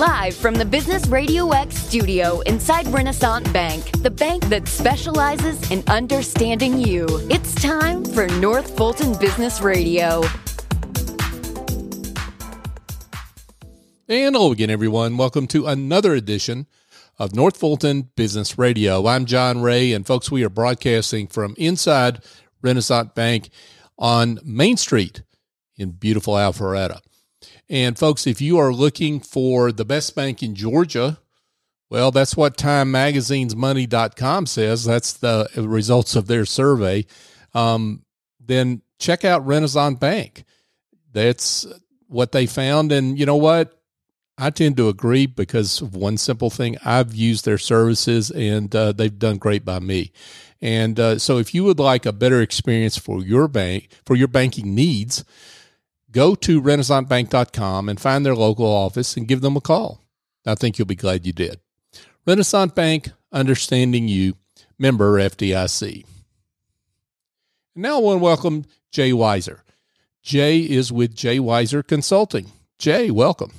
Live from the Business Radio X studio inside Renaissance Bank, the bank that specializes in understanding you. It's time for North Fulton Business Radio. And hello again, everyone. Welcome to another edition of North Fulton Business Radio. I'm John Ray, and folks, we are broadcasting from inside Renaissance Bank on Main Street in beautiful Alpharetta. And folks, if you are looking for the best bank in Georgia, well, that's what Time Magazine's Money.com says. That's the results of their survey. Um, then check out Renaissance Bank. That's what they found. And you know what? I tend to agree because of one simple thing. I've used their services and uh, they've done great by me. And uh, so if you would like a better experience for your bank, for your banking needs, go to renaissancebank.com and find their local office and give them a call. I think you'll be glad you did. Renaissance Bank, understanding you, member FDIC. And now I want to welcome Jay Weiser. Jay is with Jay Weiser Consulting. Jay, welcome.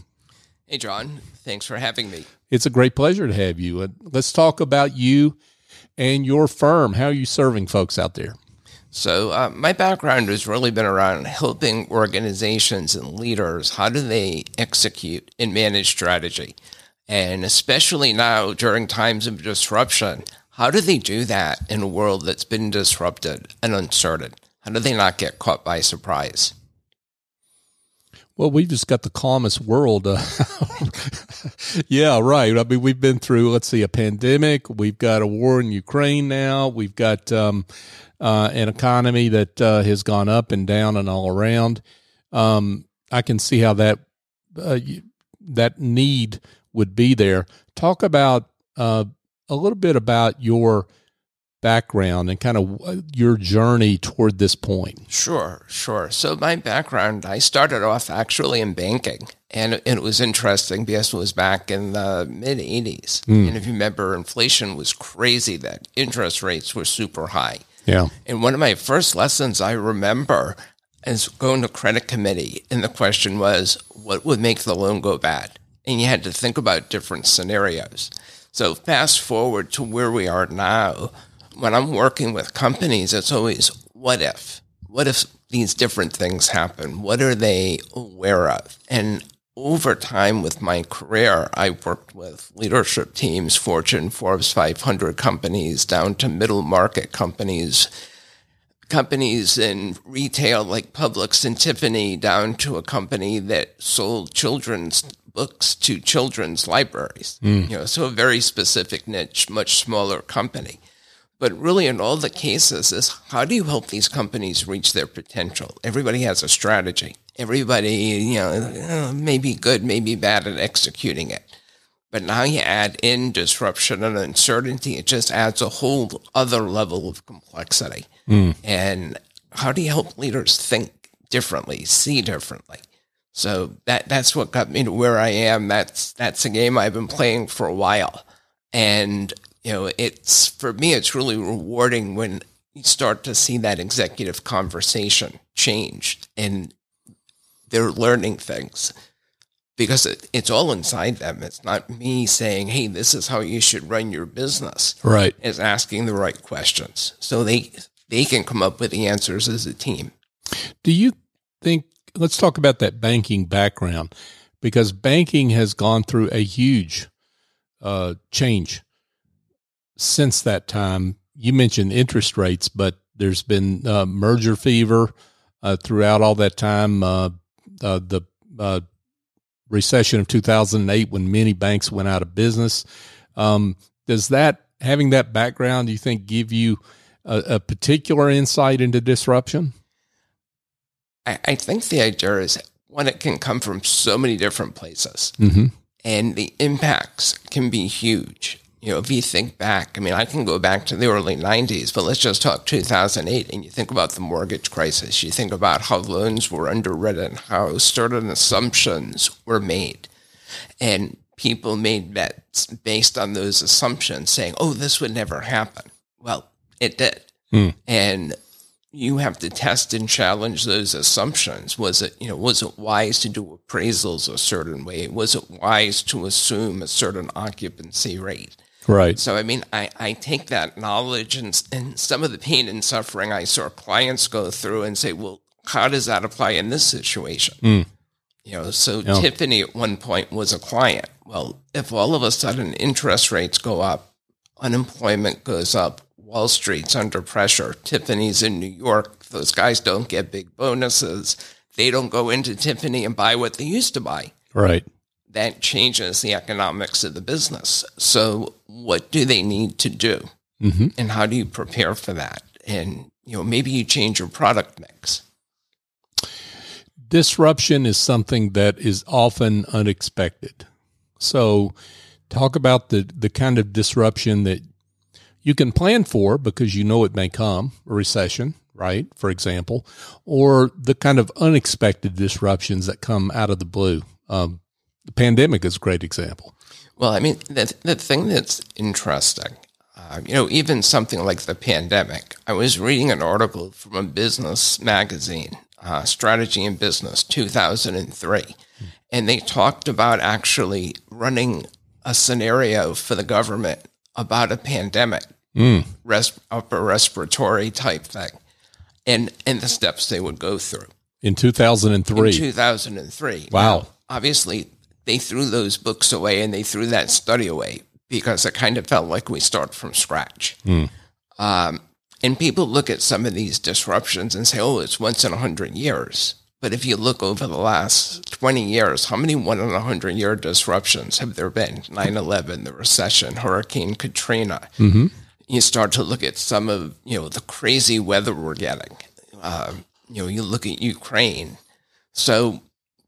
Hey, John. Thanks for having me. It's a great pleasure to have you. And let's talk about you and your firm. How are you serving folks out there? So, uh, my background has really been around helping organizations and leaders. How do they execute and manage strategy? And especially now during times of disruption, how do they do that in a world that's been disrupted and uncertain? How do they not get caught by surprise? Well, we've just got the calmest world. Uh, yeah, right. I mean, we've been through, let's see, a pandemic. We've got a war in Ukraine now. We've got um, uh, an economy that uh, has gone up and down and all around. Um, I can see how that uh, that need would be there. Talk about uh, a little bit about your background and kind of uh, your journey toward this point. Sure, sure. So my background, I started off actually in banking, and it was interesting because it was back in the mid 80s. Mm. And if you remember, inflation was crazy, that interest rates were super high. Yeah. And one of my first lessons I remember is going to credit committee, and the question was, what would make the loan go bad? And you had to think about different scenarios. So fast forward to where we are now. When I'm working with companies, it's always what if? What if these different things happen? What are they aware of? And over time with my career, I worked with leadership teams, Fortune, Forbes 500 companies, down to middle market companies, companies in retail like Publix and Tiffany, down to a company that sold children's books to children's libraries. Mm. You know, so a very specific niche, much smaller company. But really, in all the cases, is how do you help these companies reach their potential? Everybody has a strategy. Everybody, you know, uh, may be good, maybe bad at executing it. But now you add in disruption and uncertainty, it just adds a whole other level of complexity. Mm. And how do you help leaders think differently, see differently? So that that's what got me to where I am. That's that's a game I've been playing for a while. And you know, it's for me, it's really rewarding when you start to see that executive conversation change and they're learning things because it, it's all inside them. It's not me saying, "Hey, this is how you should run your business." Right. It's asking the right questions so they they can come up with the answers as a team. Do you think? Let's talk about that banking background because banking has gone through a huge uh, change since that time. You mentioned interest rates, but there's been uh, merger fever uh, throughout all that time. Uh, uh the uh, recession of 2008, when many banks went out of business. Um, does that having that background, do you think, give you a, a particular insight into disruption? I, I, think the idea is when it can come from so many different places, mm-hmm. and the impacts can be huge you know, if you think back, I mean, I can go back to the early 90s, but let's just talk 2008. And you think about the mortgage crisis, you think about how loans were underwritten, how certain assumptions were made. And people made bets based on those assumptions, saying, oh, this would never happen. Well, it did. Hmm. And you have to test and challenge those assumptions. Was it, you know, was it wise to do appraisals a certain way? Was it wise to assume a certain occupancy rate? Right. So, I mean, I, I take that knowledge and, and some of the pain and suffering I saw clients go through and say, well, how does that apply in this situation? Mm. You know, so Tiffany at one point was a client. Well, if all of a sudden interest rates go up, unemployment goes up, Wall Street's under pressure, Tiffany's in New York, those guys don't get big bonuses. They don't go into Tiffany and buy what they used to buy. Right. That changes the economics of the business. So, what do they need to do? Mm-hmm. And how do you prepare for that? And, you know, maybe you change your product mix. Disruption is something that is often unexpected. So, talk about the, the kind of disruption that you can plan for because you know it may come, a recession, right? For example, or the kind of unexpected disruptions that come out of the blue. Um, the pandemic is a great example. Well, I mean, the, the thing that's interesting, uh, you know, even something like the pandemic, I was reading an article from a business magazine, uh, Strategy and Business, 2003, and they talked about actually running a scenario for the government about a pandemic, mm. res- upper respiratory type thing, and, and the steps they would go through. In 2003. In 2003. Wow. Now, obviously, they threw those books away and they threw that study away because it kind of felt like we start from scratch. Mm. Um, and people look at some of these disruptions and say, oh, it's once in a hundred years. But if you look over the last 20 years, how many one in a hundred year disruptions have there been? 9 11, the recession, Hurricane Katrina. Mm-hmm. You start to look at some of, you know, the crazy weather we're getting. Uh, you know, you look at Ukraine. So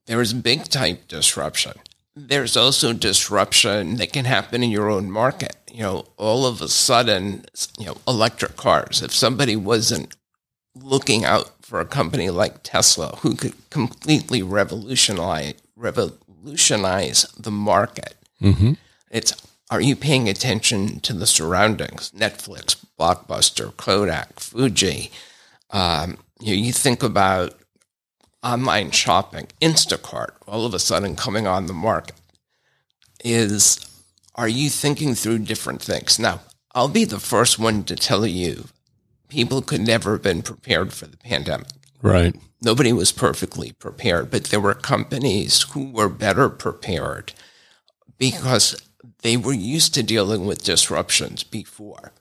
there is big type disruption. There's also disruption that can happen in your own market. You know, all of a sudden, you know, electric cars. If somebody wasn't looking out for a company like Tesla, who could completely revolutionize revolutionize the market, mm-hmm. it's are you paying attention to the surroundings? Netflix, Blockbuster, Kodak, Fuji. Um, you, know, you think about online shopping, Instacart, all of a sudden coming on the market, is are you thinking through different things? Now, I'll be the first one to tell you people could never have been prepared for the pandemic. Right. Nobody was perfectly prepared, but there were companies who were better prepared because they were used to dealing with disruptions before.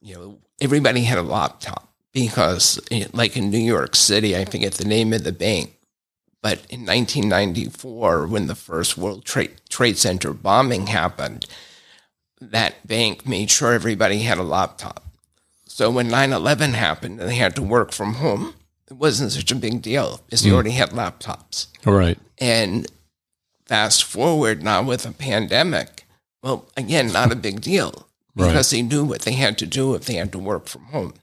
You know, everybody had a laptop because, like in New York City, I forget the name of the bank, but in 1994, when the first World Trade, Trade Center bombing happened, that bank made sure everybody had a laptop. So when 9 11 happened and they had to work from home, it wasn't such a big deal because they mm. already had laptops. All right. And fast forward now with a pandemic, well, again, not a big deal because right. they knew what they had to do if they had to work from home.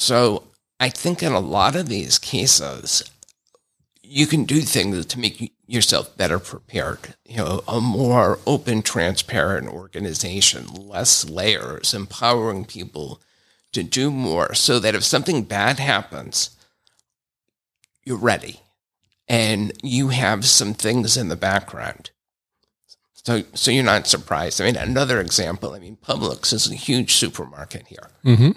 So I think in a lot of these cases, you can do things to make yourself better prepared. You know, a more open, transparent organization, less layers, empowering people to do more so that if something bad happens, you're ready and you have some things in the background. So, so you're not surprised. I mean, another example, I mean, Publix is a huge supermarket here. Mm-hmm.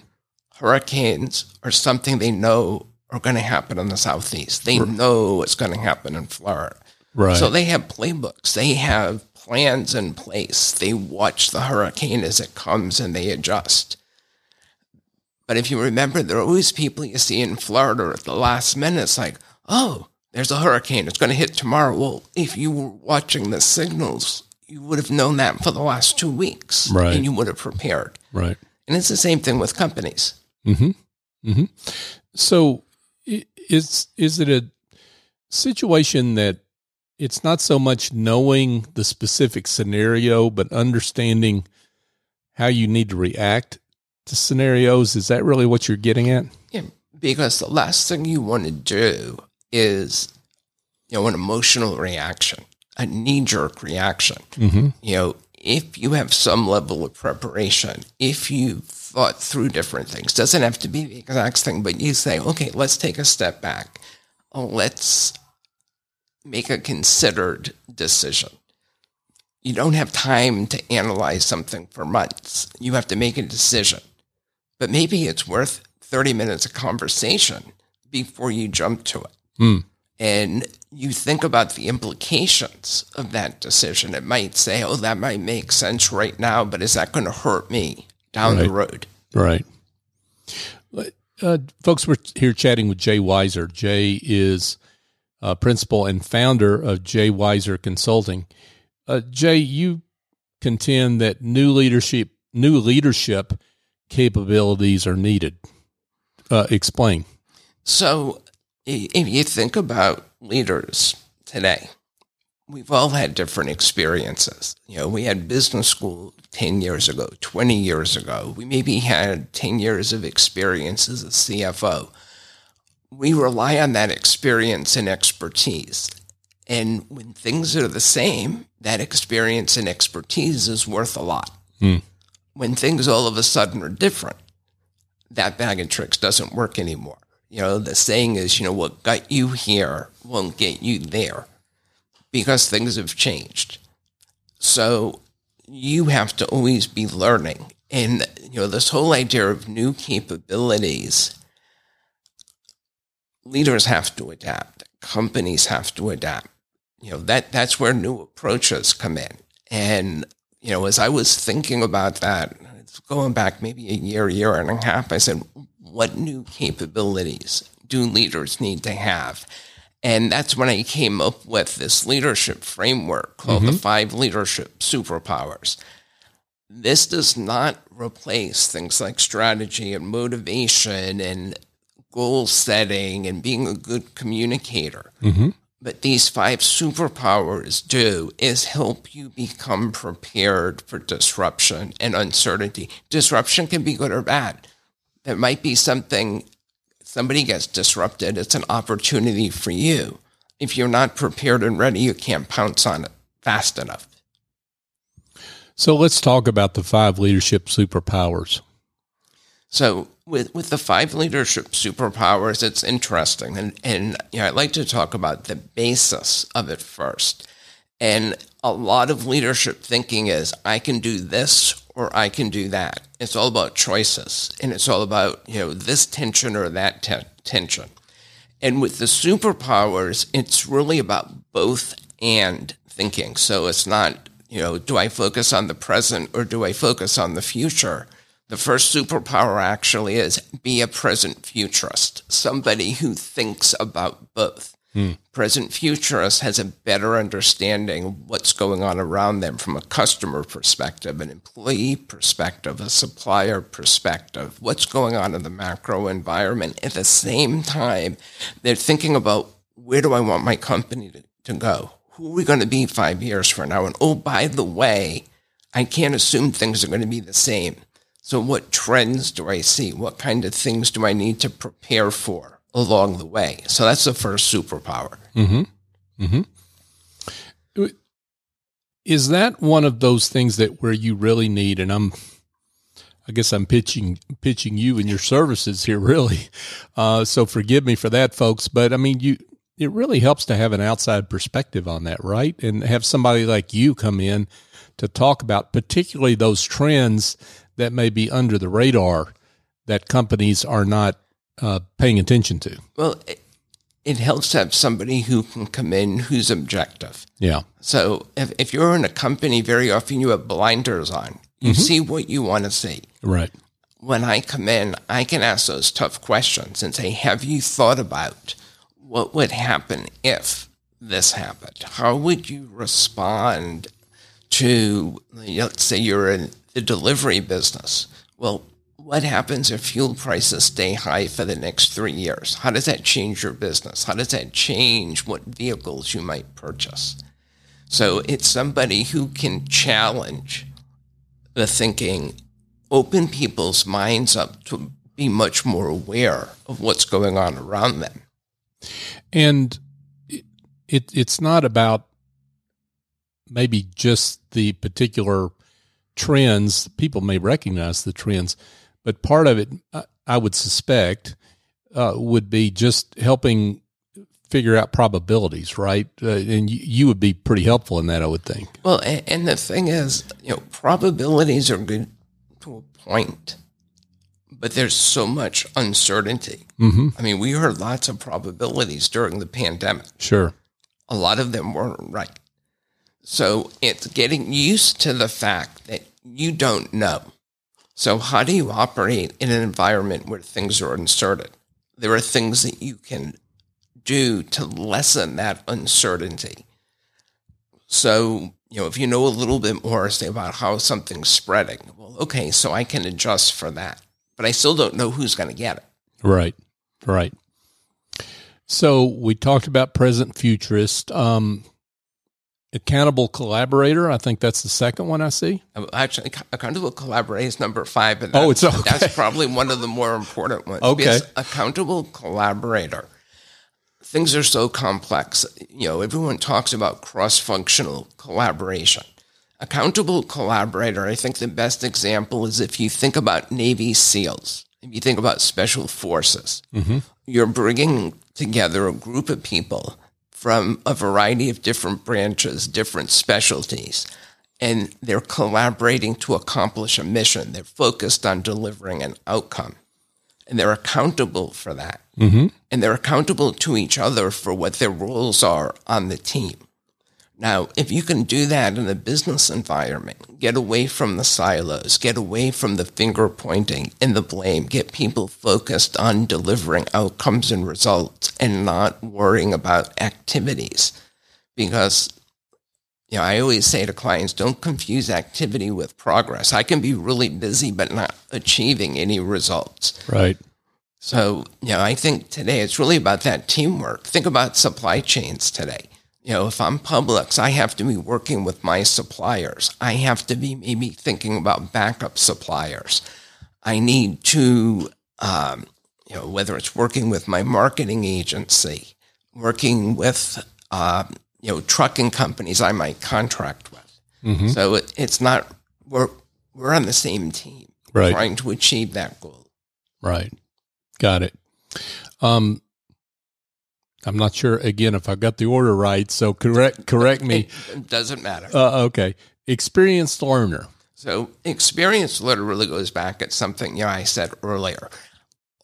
Hurricanes are something they know are going to happen in the Southeast. They know what's going to happen in Florida. Right. So they have playbooks. They have plans in place. They watch the hurricane as it comes and they adjust. But if you remember, there are always people you see in Florida at the last minute. It's like, oh, there's a hurricane. It's going to hit tomorrow. Well, if you were watching the signals, you would have known that for the last two weeks. Right. And you would have prepared. Right. And it's the same thing with companies. Mm-hmm. Mm-hmm. So is is it a situation that it's not so much knowing the specific scenario, but understanding how you need to react to scenarios. Is that really what you're getting at? Yeah, because the last thing you want to do is, you know, an emotional reaction, a knee jerk reaction. Mm-hmm. You know, if you have some level of preparation, if you've thought through different things, doesn't have to be the exact thing, but you say, okay, let's take a step back. Let's make a considered decision. You don't have time to analyze something for months. You have to make a decision. But maybe it's worth 30 minutes of conversation before you jump to it. Mm. And you think about the implications of that decision. It might say, oh, that might make sense right now, but is that going to hurt me down right. the road? Right. Uh, folks, we're here chatting with Jay Weiser. Jay is uh, principal and founder of Jay Weiser Consulting. Uh, Jay, you contend that new leadership new leadership capabilities are needed. Uh, explain. So, if you think about leaders today, we've all had different experiences. You know, we had business school 10 years ago, 20 years ago. We maybe had 10 years of experience as a CFO we rely on that experience and expertise. And when things are the same, that experience and expertise is worth a lot. Hmm. When things all of a sudden are different, that bag of tricks doesn't work anymore. You know, the saying is, you know, what got you here won't get you there because things have changed. So you have to always be learning. And, you know, this whole idea of new capabilities leaders have to adapt. Companies have to adapt. You know, that, that's where new approaches come in. And, you know, as I was thinking about that, going back maybe a year, year and a half, I said, what new capabilities do leaders need to have? And that's when I came up with this leadership framework called mm-hmm. the five leadership superpowers. This does not replace things like strategy and motivation and goal setting and being a good communicator. Mm-hmm. But these five superpowers do is help you become prepared for disruption and uncertainty. Disruption can be good or bad. There might be something, somebody gets disrupted, it's an opportunity for you. If you're not prepared and ready, you can't pounce on it fast enough. So let's talk about the five leadership superpowers. So with with the five leadership superpowers, it's interesting, and and you know, I'd like to talk about the basis of it first. And a lot of leadership thinking is I can do this or I can do that. It's all about choices, and it's all about you know this tension or that te- tension. And with the superpowers, it's really about both and thinking. So it's not you know do I focus on the present or do I focus on the future? The first superpower actually is be a present futurist, somebody who thinks about both. Hmm. Present futurist has a better understanding of what's going on around them from a customer perspective, an employee perspective, a supplier perspective, what's going on in the macro environment. At the same time, they're thinking about where do I want my company to, to go? Who are we going to be five years from now? And oh, by the way, I can't assume things are going to be the same. So, what trends do I see? What kind of things do I need to prepare for along the way? So, that's the first superpower. Mm-hmm. Mm-hmm. Is that one of those things that where you really need? And I'm, I guess I'm pitching pitching you and your services here, really. Uh, so forgive me for that, folks. But I mean, you it really helps to have an outside perspective on that, right? And have somebody like you come in to talk about particularly those trends that may be under the radar that companies are not uh, paying attention to? Well, it, it, helps to have somebody who can come in who's objective. Yeah. So if, if you're in a company, very often you have blinders on. You mm-hmm. see what you want to see. Right. When I come in, I can ask those tough questions and say, Have you thought about what would happen if this happened? How would you respond to, let's say you're in the delivery business. Well, what happens if fuel prices stay high for the next three years? How does that change your business? How does that change what vehicles you might purchase? So it's somebody who can challenge the thinking, open people's minds up to be much more aware of what's going on around them. And it, it's not about maybe just the particular trends. People may recognize the trends, but part of it, I would suspect, uh, would be just helping figure out probabilities, right? Uh, and you, you, would be pretty helpful in that, I would think. Well, and, and the thing is, you know, probabilities are good to a point, but there's so much uncertainty. Mm-hmm. I mean, we heard lots of probabilities during the pandemic. Sure. A lot of them weren't right. So it's getting used to the fact that you don't know. So, how do you operate in an environment where things are uncertain? There are things that you can do to lessen that uncertainty. So, you know, if you know a little bit more, say, about how something's spreading, well, okay, so I can adjust for that. But I still don't know who's going to get it. Right, right. So we talked about present futurist. Um, accountable collaborator. I think that's the second one I see. Uh, actually, accountable collaborator is number five, and oh, it's okay. that's probably one of the more important ones. Okay, accountable collaborator. Things are so complex. You know, everyone talks about cross-functional collaboration. Accountable collaborator. I think the best example is if you think about Navy SEALs. If you think about special forces, mm-hmm. you're bringing together a group of people from a variety of different branches, different specialties, and they're collaborating to accomplish a mission. They're focused on delivering an outcome, and they're accountable for that. Mm-hmm. And they're accountable to each other for what their roles are on the team. Now, if you can do that in a business environment, get away from the silos, get away from the finger pointing and the blame, get people focused on delivering outcomes and results and not worrying about activities. Because, you know, I always say to clients, don't confuse activity with progress. I can be really busy, but not achieving any results. Right. So, you know, I think today it's really about that teamwork. Think about supply chains today you know, if I'm Publix, I have to be working with my suppliers. I have to be maybe thinking about backup suppliers. I need to, um, you know, whether it's working with my marketing agency, working with, uh, you know, trucking companies I might contract with. Mm-hmm. So it, it's not, we're, we're on the same team right. trying to achieve that goal. Right. Got it. Um, I'm not sure again if I got the order right. So correct correct me. It doesn't matter. Uh, okay, experienced learner. So experience literally goes back at something you know I said earlier.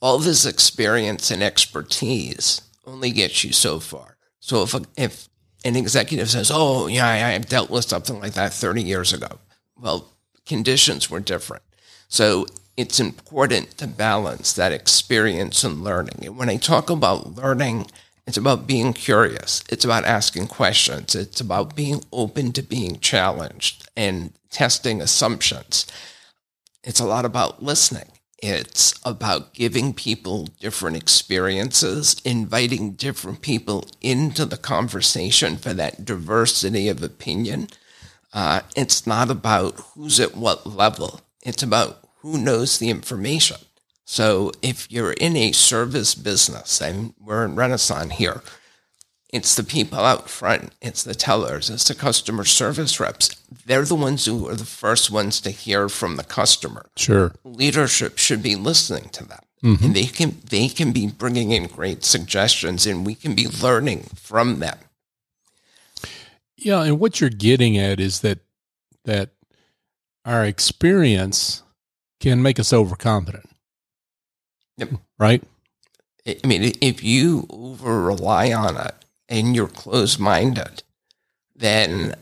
All this experience and expertise only gets you so far. So if a, if an executive says, "Oh, yeah, I, I dealt with something like that 30 years ago," well, conditions were different. So it's important to balance that experience and learning. And when I talk about learning it's about being curious. It's about asking questions. It's about being open to being challenged and testing assumptions. It's a lot about listening. It's about giving people different experiences, inviting different people into the conversation for that diversity of opinion. Uh, it's not about who's at what level. It's about who knows the information. So if you're in a service business, and we're in Renaissance here, it's the people out front, it's the tellers, it's the customer service reps. They're the ones who are the first ones to hear from the customer. Sure. Leadership should be listening to them. Mm-hmm. And they can they can be bringing in great suggestions and we can be learning from them. Yeah, and what you're getting at is that that our experience can make us overconfident. Yep. Right? I mean, if you over rely on it and you're closed minded, then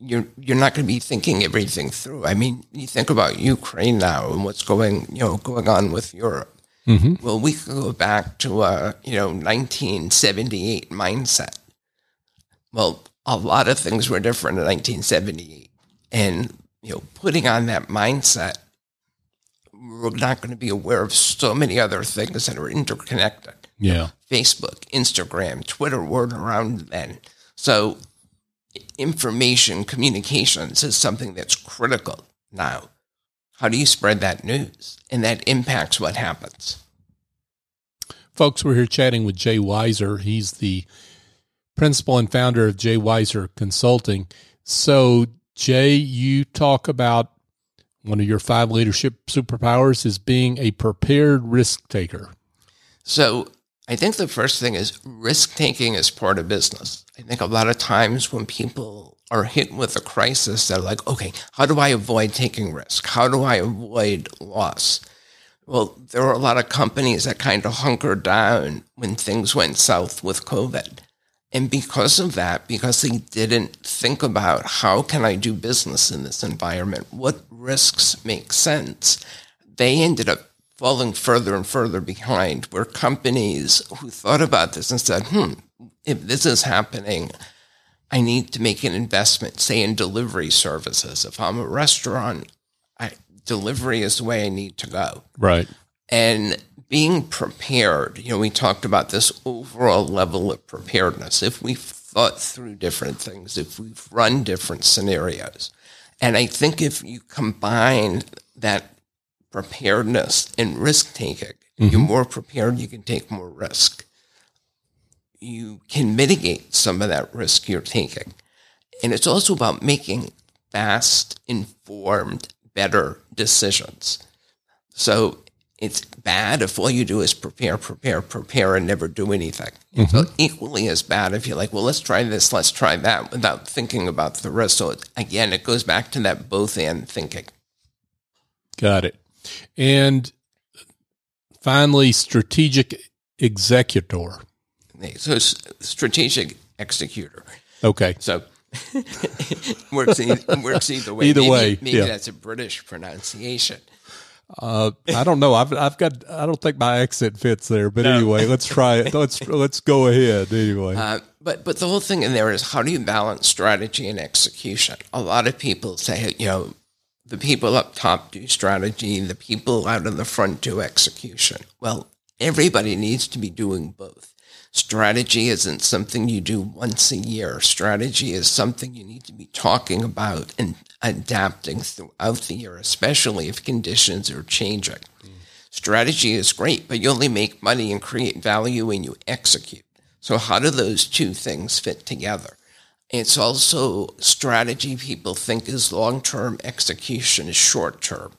you're you're not going to be thinking everything through. I mean, you think about Ukraine now and what's going you know going on with Europe. Mm-hmm. Well, we could go back to a you know 1978 mindset. Well, a lot of things were different in 1978, and you know, putting on that mindset we're not going to be aware of so many other things that are interconnected. Yeah. Facebook, Instagram, Twitter weren't around then. So information communications is something that's critical now. How do you spread that news? And that impacts what happens. Folks, we're here chatting with Jay Weiser. He's the principal and founder of Jay Weiser Consulting. So, Jay, you talk about one of your five leadership superpowers is being a prepared risk taker. So, I think the first thing is risk taking is part of business. I think a lot of times when people are hit with a crisis, they're like, okay, how do I avoid taking risk? How do I avoid loss? Well, there were a lot of companies that kind of hunkered down when things went south with COVID. And because of that, because they didn't think about how can I do business in this environment? What risks make sense? They ended up falling further and further behind where companies who thought about this and said, hmm, if this is happening, I need to make an investment, say in delivery services. If I'm a restaurant, I, delivery is the way I need to go. Right. And being prepared, you know, we talked about this overall level of preparedness. If we've thought through different things, if we've run different scenarios, and I think if you combine that preparedness and risk taking, mm-hmm. you're more prepared, you can take more risk. You can mitigate some of that risk you're taking. And it's also about making fast, informed, better decisions. So it's bad if all you do is prepare, prepare, prepare, and never do anything. Mm-hmm. So equally as bad if you're like, well, let's try this, let's try that, without thinking about the rest. So again, it goes back to that both and thinking. Got it. And finally, strategic executor. So strategic executor. Okay. So works, either, works either way. Either maybe, way, maybe yeah. that's a British pronunciation. Uh, I don't know. I've I've got. I don't think my accent fits there. But no. anyway, let's try it. Let's let's go ahead anyway. Uh, but but the whole thing in there is how do you balance strategy and execution? A lot of people say, you know, the people up top do strategy, the people out in the front do execution. Well, everybody needs to be doing both. Strategy isn't something you do once a year. Strategy is something you need to be talking about and adapting throughout the year, especially if conditions are changing. Mm. Strategy is great, but you only make money and create value when you execute. So how do those two things fit together? It's also strategy people think is long term, execution is short term.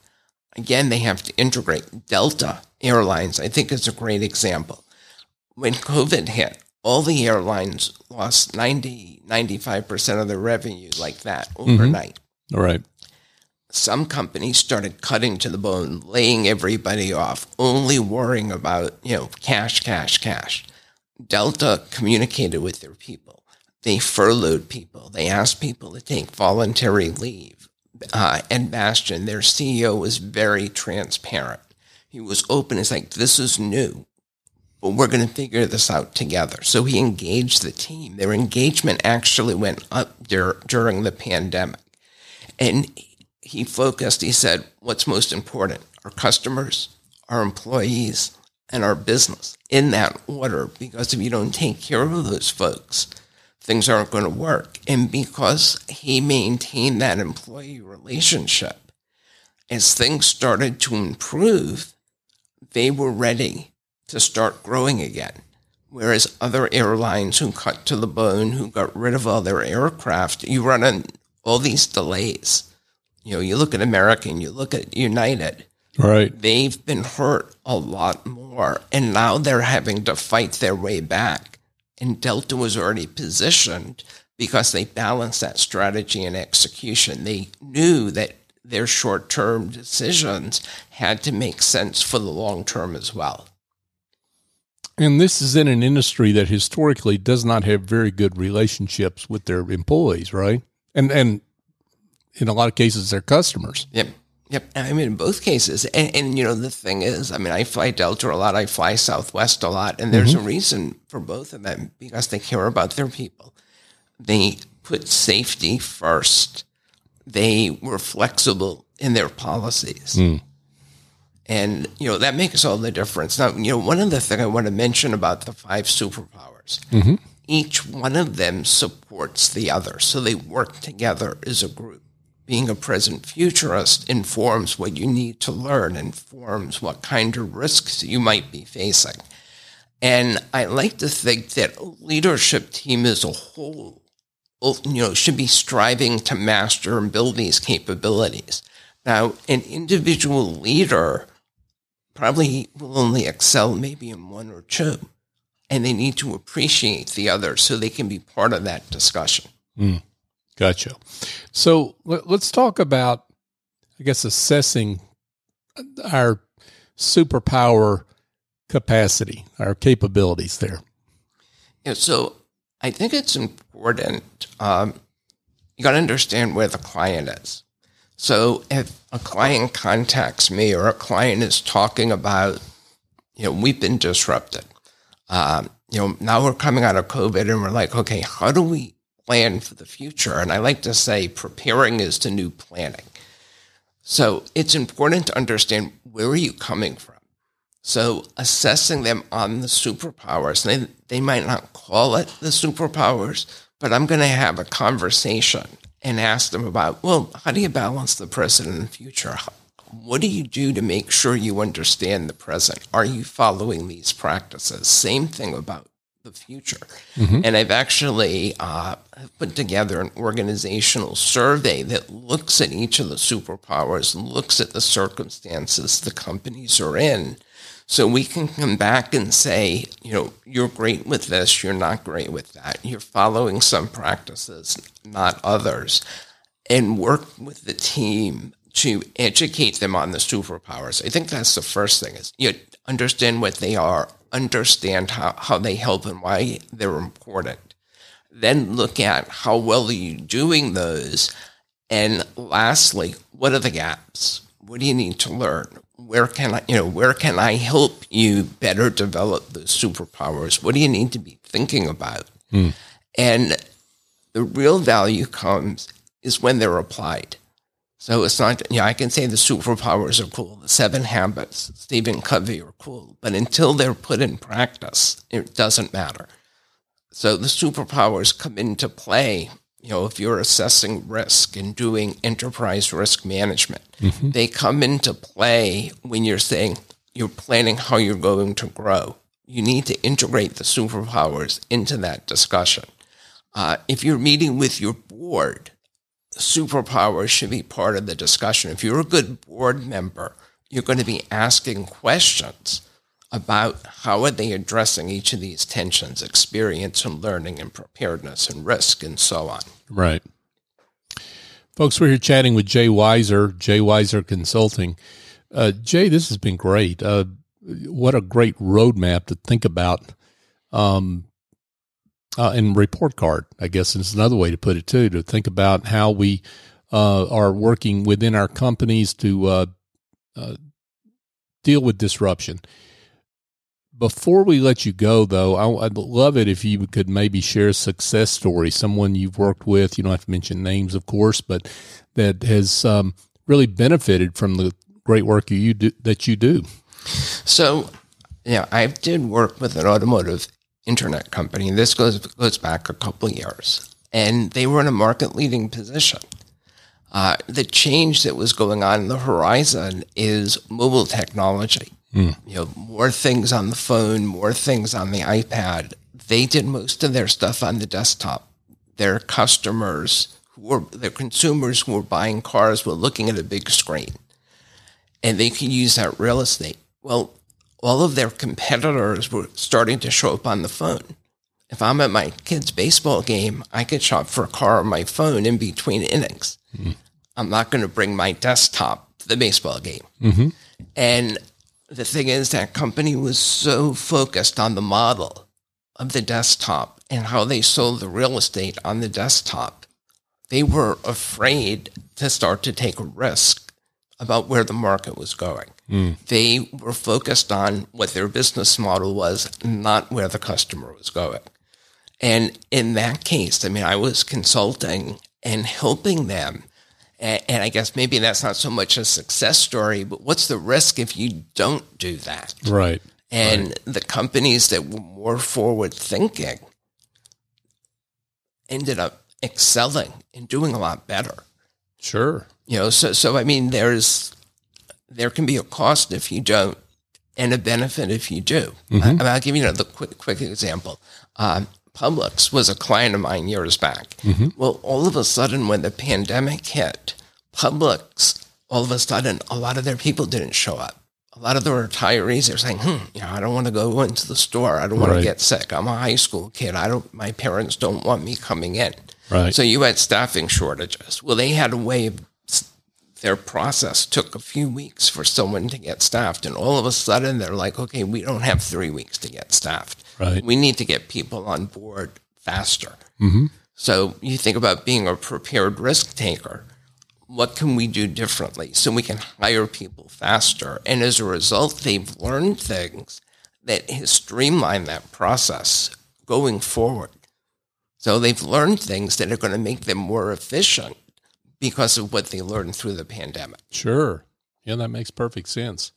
Again, they have to integrate. Delta Airlines, I think, is a great example when COVID hit, all the airlines lost 90, 95% of their revenue like that overnight. Mm-hmm. All right. Some companies started cutting to the bone, laying everybody off, only worrying about, you know, cash, cash, cash. Delta communicated with their people. They furloughed people. They asked people to take voluntary leave. Uh, and Bastian, their CEO, was very transparent. He was open. It's like, this is new we're going to figure this out together. So he engaged the team. Their engagement actually went up dur- during the pandemic. And he focused, he said, what's most important? Our customers, our employees, and our business in that order. Because if you don't take care of those folks, things aren't going to work. And because he maintained that employee relationship, as things started to improve, they were ready to start growing again. Whereas other airlines who cut to the bone, who got rid of all their aircraft, you run in all these delays. You know, you look at American, you look at United. Right. They've been hurt a lot more. And now they're having to fight their way back. And Delta was already positioned because they balanced that strategy and execution. They knew that their short term decisions had to make sense for the long term as well. And this is in an industry that historically does not have very good relationships with their employees, right? And and in a lot of cases, their customers. Yep. Yep. I mean, in both cases. And, and, you know, the thing is, I mean, I fly Delta a lot, I fly Southwest a lot, and there's mm-hmm. a reason for both of them because they care about their people. They put safety first. They were flexible in their policies. Mm. And, you know, that makes all the difference. Now, you know, one of the things I want to mention about the five superpowers, mm-hmm. each one of them supports the other. So they work together as a group. Being a present futurist informs what you need to learn, informs what kind of risks you might be facing. And I like to think that a leadership team as a whole you know, should be striving to master and build these capabilities. Now, an individual leader probably will only excel maybe in one or two, and they need to appreciate the other so they can be part of that discussion. Mm, gotcha. So let, let's talk about, I guess, assessing our superpower capacity, our capabilities there. Yeah, so I think it's important. Um, you got to understand where the client is. So if a client contacts me or a client is talking about, you know, we've been disrupted. Um, you know, now we're coming out of COVID and we're like, okay, how do we plan for the future? And I like to say preparing is the new planning. So it's important to understand where are you coming from? So assessing them on the superpowers, they, they might not call it the superpowers, but I'm going to have a conversation and ask them about, well, how do you balance the present and the future? What do you do to make sure you understand the present? Are you following these practices? Same thing about the future. Mm-hmm. And I've actually uh, put together an organizational survey that looks at each of the superpowers and looks at the circumstances the companies are in so we can come back and say, you know, you're great with this, you're not great with that. You're following some practices, not others, and work with the team to educate them on the superpowers. I think that's the first thing is you understand what they are, understand how, how they help and why they're important. Then look at how well are you doing those. And lastly, what are the gaps? What do you need to learn? Where can I, you know, where can I help you better develop the superpowers? What do you need to be thinking about? Mm. And the real value comes is when they're applied. So it's not, you know, I can say the superpowers are cool, the seven habits, Stephen Covey are cool, but until they're put in practice, it doesn't matter. So the superpowers come into play you know, if you're assessing risk and doing enterprise risk management, mm-hmm. they come into play when you're saying you're planning how you're going to grow. You need to integrate the superpowers into that discussion. Uh, if you're meeting with your board, superpowers should be part of the discussion. If you're a good board member, you're going to be asking questions about how are they addressing each of these tensions, experience and learning and preparedness and risk and so on. Right. Folks, we're here chatting with Jay Weiser, Jay Weiser Consulting. Uh, Jay, this has been great. Uh, what a great roadmap to think about. Um, uh, and report card, I guess is another way to put it too, to think about how we uh, are working within our companies to uh, uh, deal with disruption. Before we let you go, though, I, would love it if you could maybe share a success story, someone you've worked with. You don't have to mention names, of course, but that has um, really benefited from the great work you do, that you do. So, yeah, I did work with an automotive internet company. This goes goes back a couple years, and they were in a market leading position. Uh, the change that was going on in the horizon is mobile technology. Mm. You know, more things on the phone, more things on the iPad. They did most of their stuff on the desktop. Their customers who were their consumers who were buying cars were looking at a big screen. And they could use that real estate. Well, all of their competitors were starting to show up on the phone. If I'm at my kid's baseball game, I could shop for a car on my phone in between innings. Mm. I'm not going to bring my desktop to the baseball game. Mm-hmm. And the thing is, that company was so focused on the model of the desktop and how they sold the real estate on the desktop. They were afraid to start to take a risk about where the market was going. Mm. They were focused on what their business model was, not where the customer was going. And in that case, I mean, I was consulting and helping them and, and I guess maybe that's not so much a success story, but what's the risk if you don't do that? Right. And right. the companies that were more forward thinking ended up excelling and doing a lot better. Sure. You know, so so I mean there's there can be a cost if you don't and a benefit if you do. Mm-hmm. I, will give you another quick quick example. Um, Publix was a client of mine years back. Well, all of a sudden, when the pandemic hit, Publix, all of a sudden, a lot of their people didn't show up. A lot of the retirees are saying, "Hmm, you know, I don't want to go into the store. I don't want Right. to get sick. I'm a high school kid. I don't. My parents don't want me coming in." Right. So you had staffing shortages. Well, they had a way of their process took a few weeks for someone to get staffed, and all of a sudden they're like, "Okay, we don't have three weeks to get staffed. Right. We need to get people on board faster." Mm-hmm. So you think about being a prepared risk taker. What can we do differently so we can hire people faster? And as a result, they've learned things that has streamlined that process going forward. So they've learned things that are going to make them more efficient because of what they learned through the pandemic. Sure. Yeah, that makes perfect sense.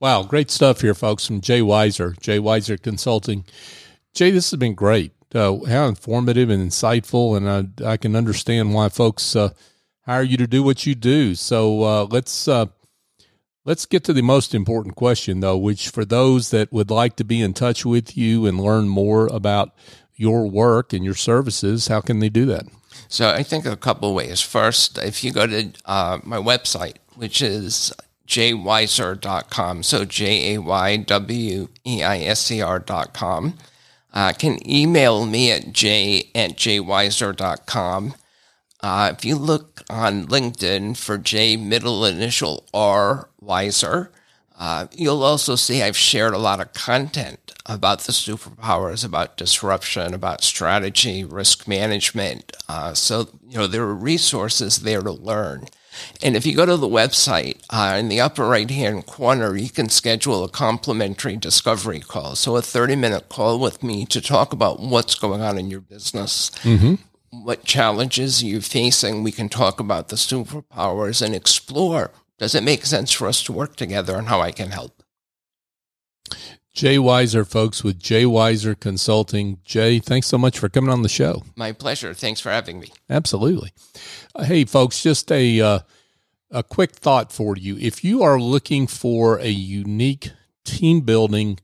Wow, great stuff here, folks, from Jay Weiser, Jay Weiser Consulting. Jay, this has been great. Uh, how informative and insightful, and I, I can understand why folks uh, hire you to do what you do. So uh, let's uh, let's get to the most important question, though, which for those that would like to be in touch with you and learn more about your work and your services, how can they do that? So I think a couple ways. First, if you go to uh, my website, which is jayweiser.com, so J A Y W E I S E R.com, uh, can email me at j at jayweiser.com. Uh, if you look on LinkedIn for J middle initial R Weiser, uh, you'll also see I've shared a lot of content about the superpowers, about disruption, about strategy, risk management. Uh, so, you know, there are resources there to learn. And if you go to the website, uh, in the upper right hand corner, you can schedule a complimentary discovery call. So, a 30 minute call with me to talk about what's going on in your business, what challenges you're facing. We can talk about the superpowers and explore does it make sense for us to work together and how I can help? Jay Weiser, folks, with Jay Weiser Consulting. Jay, thanks so much for coming on the show. My pleasure. Thanks for having me. Absolutely. Uh, hey, folks, just a uh, a quick thought for you. If you are looking for a unique team building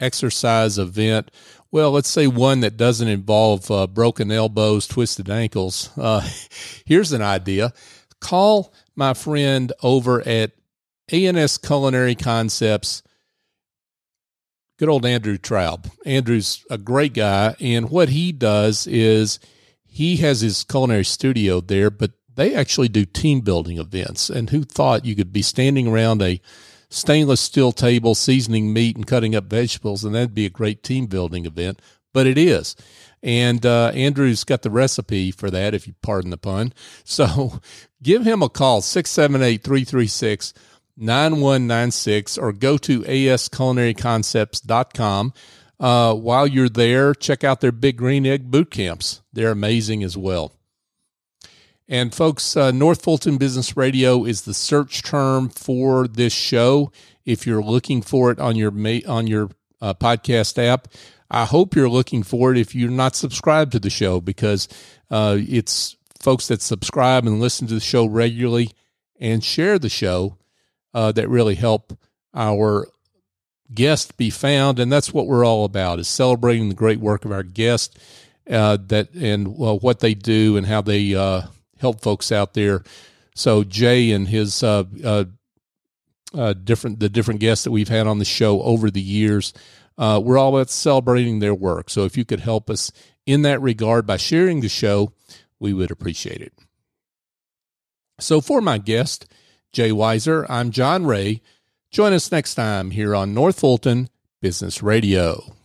exercise event, well, let's say one that doesn't involve uh, broken elbows, twisted ankles. Uh, here's an idea: call my friend over at ANS Culinary Concepts good old Andrew Traub. Andrew's a great guy, and what he does is he has his culinary studio there, but they actually do team building events. And who thought you could be standing around a stainless steel table, seasoning meat and cutting up vegetables, and that'd be a great team building event? But it is. And uh, Andrew's got the recipe for that, if you pardon the pun. So give him a call, 678 336 9196 or go to asculinaryconcepts.com. Uh, while you're there, check out their Big Green Egg boot camps. They're amazing as well. And folks, uh, North Fulton Business Radio is the search term for this show. If you're looking for it on your on your uh, podcast app, I hope you're looking for it. If you're not subscribed to the show, because uh, it's folks that subscribe and listen to the show regularly and share the show uh, that really help our guest be found, and that's what we're all about: is celebrating the great work of our guest uh, that and what they do and how they uh, help folks out there. So Jay and his uh, uh, uh, different the different guests that we've had on the show over the years, we're all about celebrating their work. So if you could help us in that regard by sharing the show, we would appreciate it. So for my guest. Jay Weiser. I'm John Ray. Join us next time here on North Fulton Business Radio.